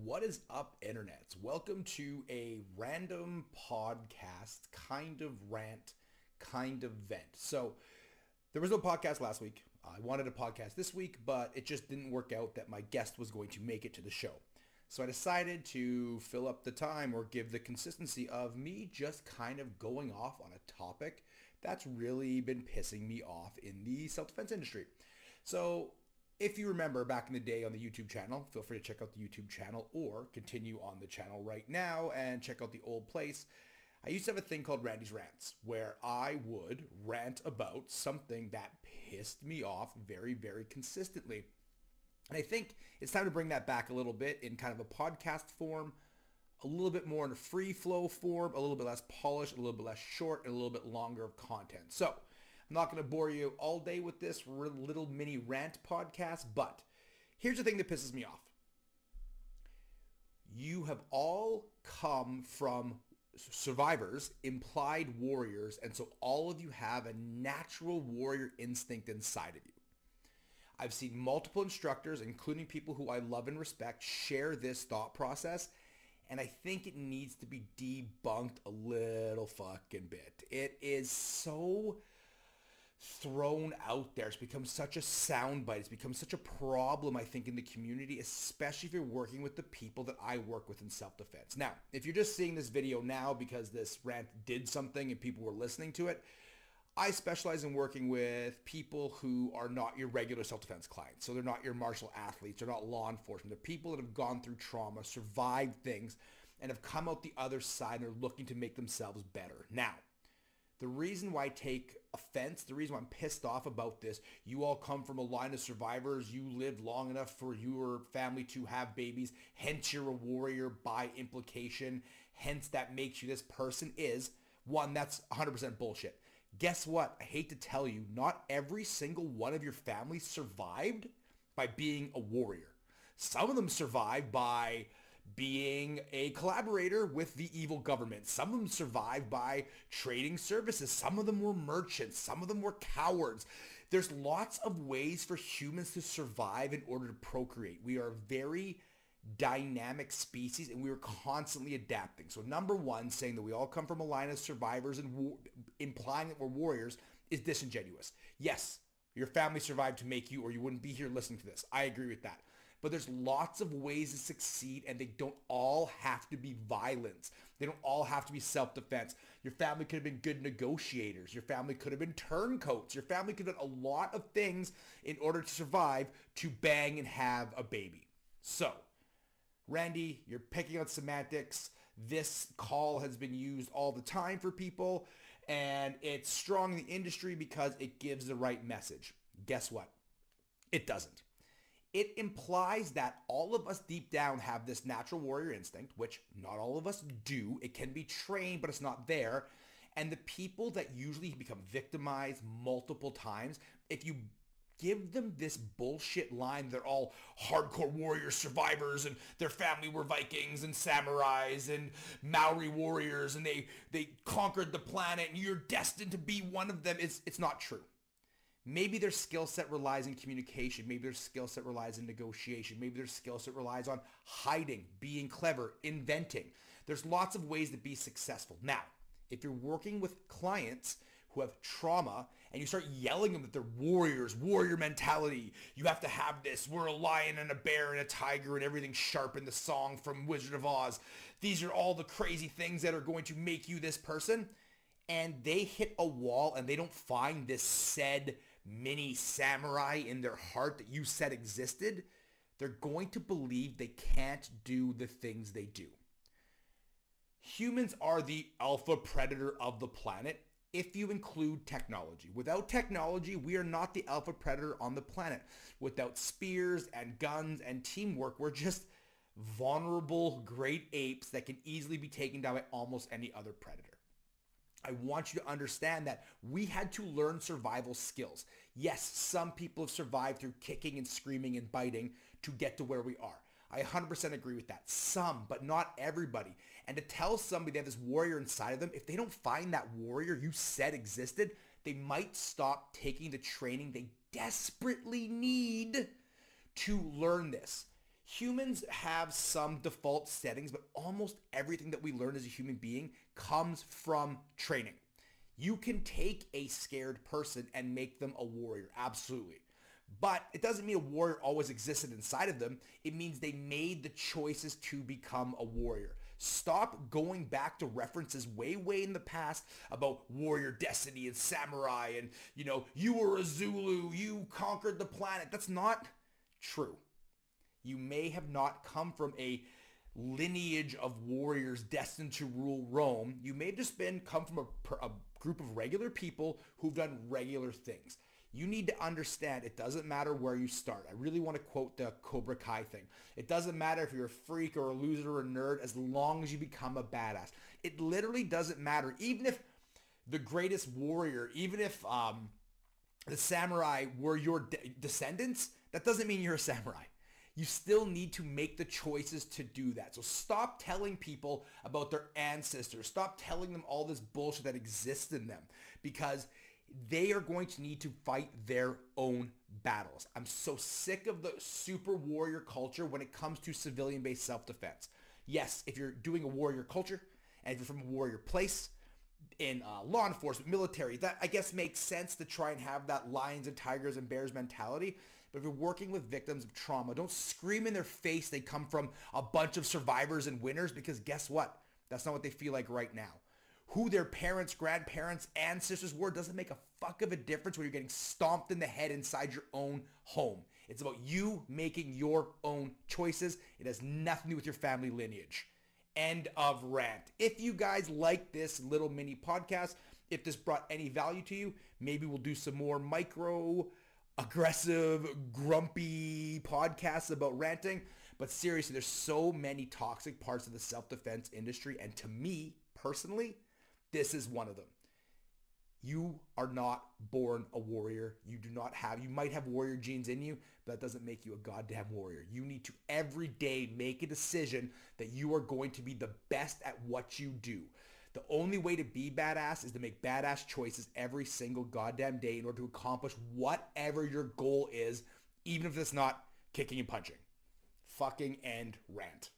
What is up, internets? Welcome to a random podcast, kind of rant, kind of vent. So, there was no podcast last week. I wanted a podcast this week, but it just didn't work out that my guest was going to make it to the show. So I decided to fill up the time or give the consistency of me just kind of going off on a topic that's really been pissing me off in the self-defense industry. So if you remember back in the day on the YouTube channel, feel free to check out the YouTube channel or continue on the channel right now and check out the old place. I used to have a thing called Randy's Rants where I would rant about something that pissed me off very, very consistently. And I think it's time to bring that back a little bit in kind of a podcast form, a little bit more in a free flow form, a little bit less polished, a little bit less short, and a little bit longer of content. So I'm not going to bore you all day with this little mini rant podcast, but here's the thing that pisses me off. You have all come from survivors, implied warriors, and so all of you have a natural warrior instinct inside of you. I've seen multiple instructors, including people who I love and respect, share this thought process. And I think it needs to be debunked a little fucking bit. It is so thrown out there. It's become such a soundbite. It's become such a problem, I think, in the community, especially if you're working with the people that I work with in self-defense. Now, if you're just seeing this video now because this rant did something and people were listening to it, I specialize in working with people who are not your regular self-defense clients. So they're not your martial athletes. They're not law enforcement. They're people that have gone through trauma, survived things, and have come out the other side and are looking to make themselves better. Now, the reason why I take offense, the reason why I'm pissed off about this, you all come from a line of survivors. You lived long enough for your family to have babies. Hence, you're a warrior by implication. Hence, that makes you this person is. One, that's 100% bullshit. Guess what? I hate to tell you, not every single one of your family survived by being a warrior. Some of them survived by being a collaborator with the evil government. Some of them survived by trading services. Some of them were merchants. Some of them were cowards. There's lots of ways for humans to survive in order to procreate. We are a very dynamic species and we are constantly adapting. So number one, saying that we all come from a line of survivors and war- implying that we're warriors is disingenuous. Yes, your family survived to make you or you wouldn't be here listening to this. I agree with that. But there's lots of ways to succeed and they don't all have to be violence. They don't all have to be self-defense. Your family could have been good negotiators. Your family could have been turncoats. Your family could have done a lot of things in order to survive to bang and have a baby. So Randy, you're picking on semantics. This call has been used all the time for people, and it's strong in the industry because it gives the right message. Guess what? It doesn't. It implies that all of us deep down have this natural warrior instinct, which not all of us do. It can be trained, but it's not there. And the people that usually become victimized multiple times, if you give them this bullshit line. They're all hardcore warrior survivors and their family were Vikings and samurais and Maori warriors and they, they conquered the planet and you're destined to be one of them. It's, it's not true. Maybe their skill set relies in communication. Maybe their skill set relies in negotiation. Maybe their skill set relies on hiding, being clever, inventing. There's lots of ways to be successful. Now, if you're working with clients who have trauma and you start yelling them that they're warriors, warrior mentality. You have to have this. We're a lion and a bear and a tiger and everything sharp in the song from Wizard of Oz. These are all the crazy things that are going to make you this person. And they hit a wall and they don't find this said mini samurai in their heart that you said existed. They're going to believe they can't do the things they do. Humans are the alpha predator of the planet if you include technology. Without technology, we are not the alpha predator on the planet. Without spears and guns and teamwork, we're just vulnerable great apes that can easily be taken down by almost any other predator. I want you to understand that we had to learn survival skills. Yes, some people have survived through kicking and screaming and biting to get to where we are. I 100% agree with that. Some, but not everybody. And to tell somebody they have this warrior inside of them, if they don't find that warrior you said existed, they might stop taking the training they desperately need to learn this. Humans have some default settings, but almost everything that we learn as a human being comes from training. You can take a scared person and make them a warrior. Absolutely. But it doesn't mean a warrior always existed inside of them. It means they made the choices to become a warrior. Stop going back to references way, way in the past about warrior destiny and samurai and, you know, you were a Zulu, you conquered the planet. That's not true. You may have not come from a lineage of warriors destined to rule Rome. You may have just been come from a, a group of regular people who've done regular things. You need to understand it doesn't matter where you start. I really want to quote the Cobra Kai thing. It doesn't matter if you're a freak or a loser or a nerd as long as you become a badass. It literally doesn't matter. Even if the greatest warrior, even if um, the samurai were your de- descendants, that doesn't mean you're a samurai you still need to make the choices to do that. So stop telling people about their ancestors. Stop telling them all this bullshit that exists in them because they are going to need to fight their own battles. I'm so sick of the super warrior culture when it comes to civilian-based self-defense. Yes, if you're doing a warrior culture and if you're from a warrior place, in uh, law enforcement, military, that I guess makes sense to try and have that lions and tigers and bears mentality. But if you're working with victims of trauma, don't scream in their face they come from a bunch of survivors and winners because guess what? That's not what they feel like right now. Who their parents, grandparents, ancestors were doesn't make a fuck of a difference when you're getting stomped in the head inside your own home. It's about you making your own choices. It has nothing to do with your family lineage. End of rant. If you guys like this little mini podcast, if this brought any value to you, maybe we'll do some more micro aggressive, grumpy podcasts about ranting. But seriously, there's so many toxic parts of the self-defense industry. And to me, personally, this is one of them. You are not born a warrior. You do not have, you might have warrior genes in you, but that doesn't make you a goddamn warrior. You need to every day make a decision that you are going to be the best at what you do. The only way to be badass is to make badass choices every single goddamn day in order to accomplish whatever your goal is, even if it's not kicking and punching. Fucking end rant.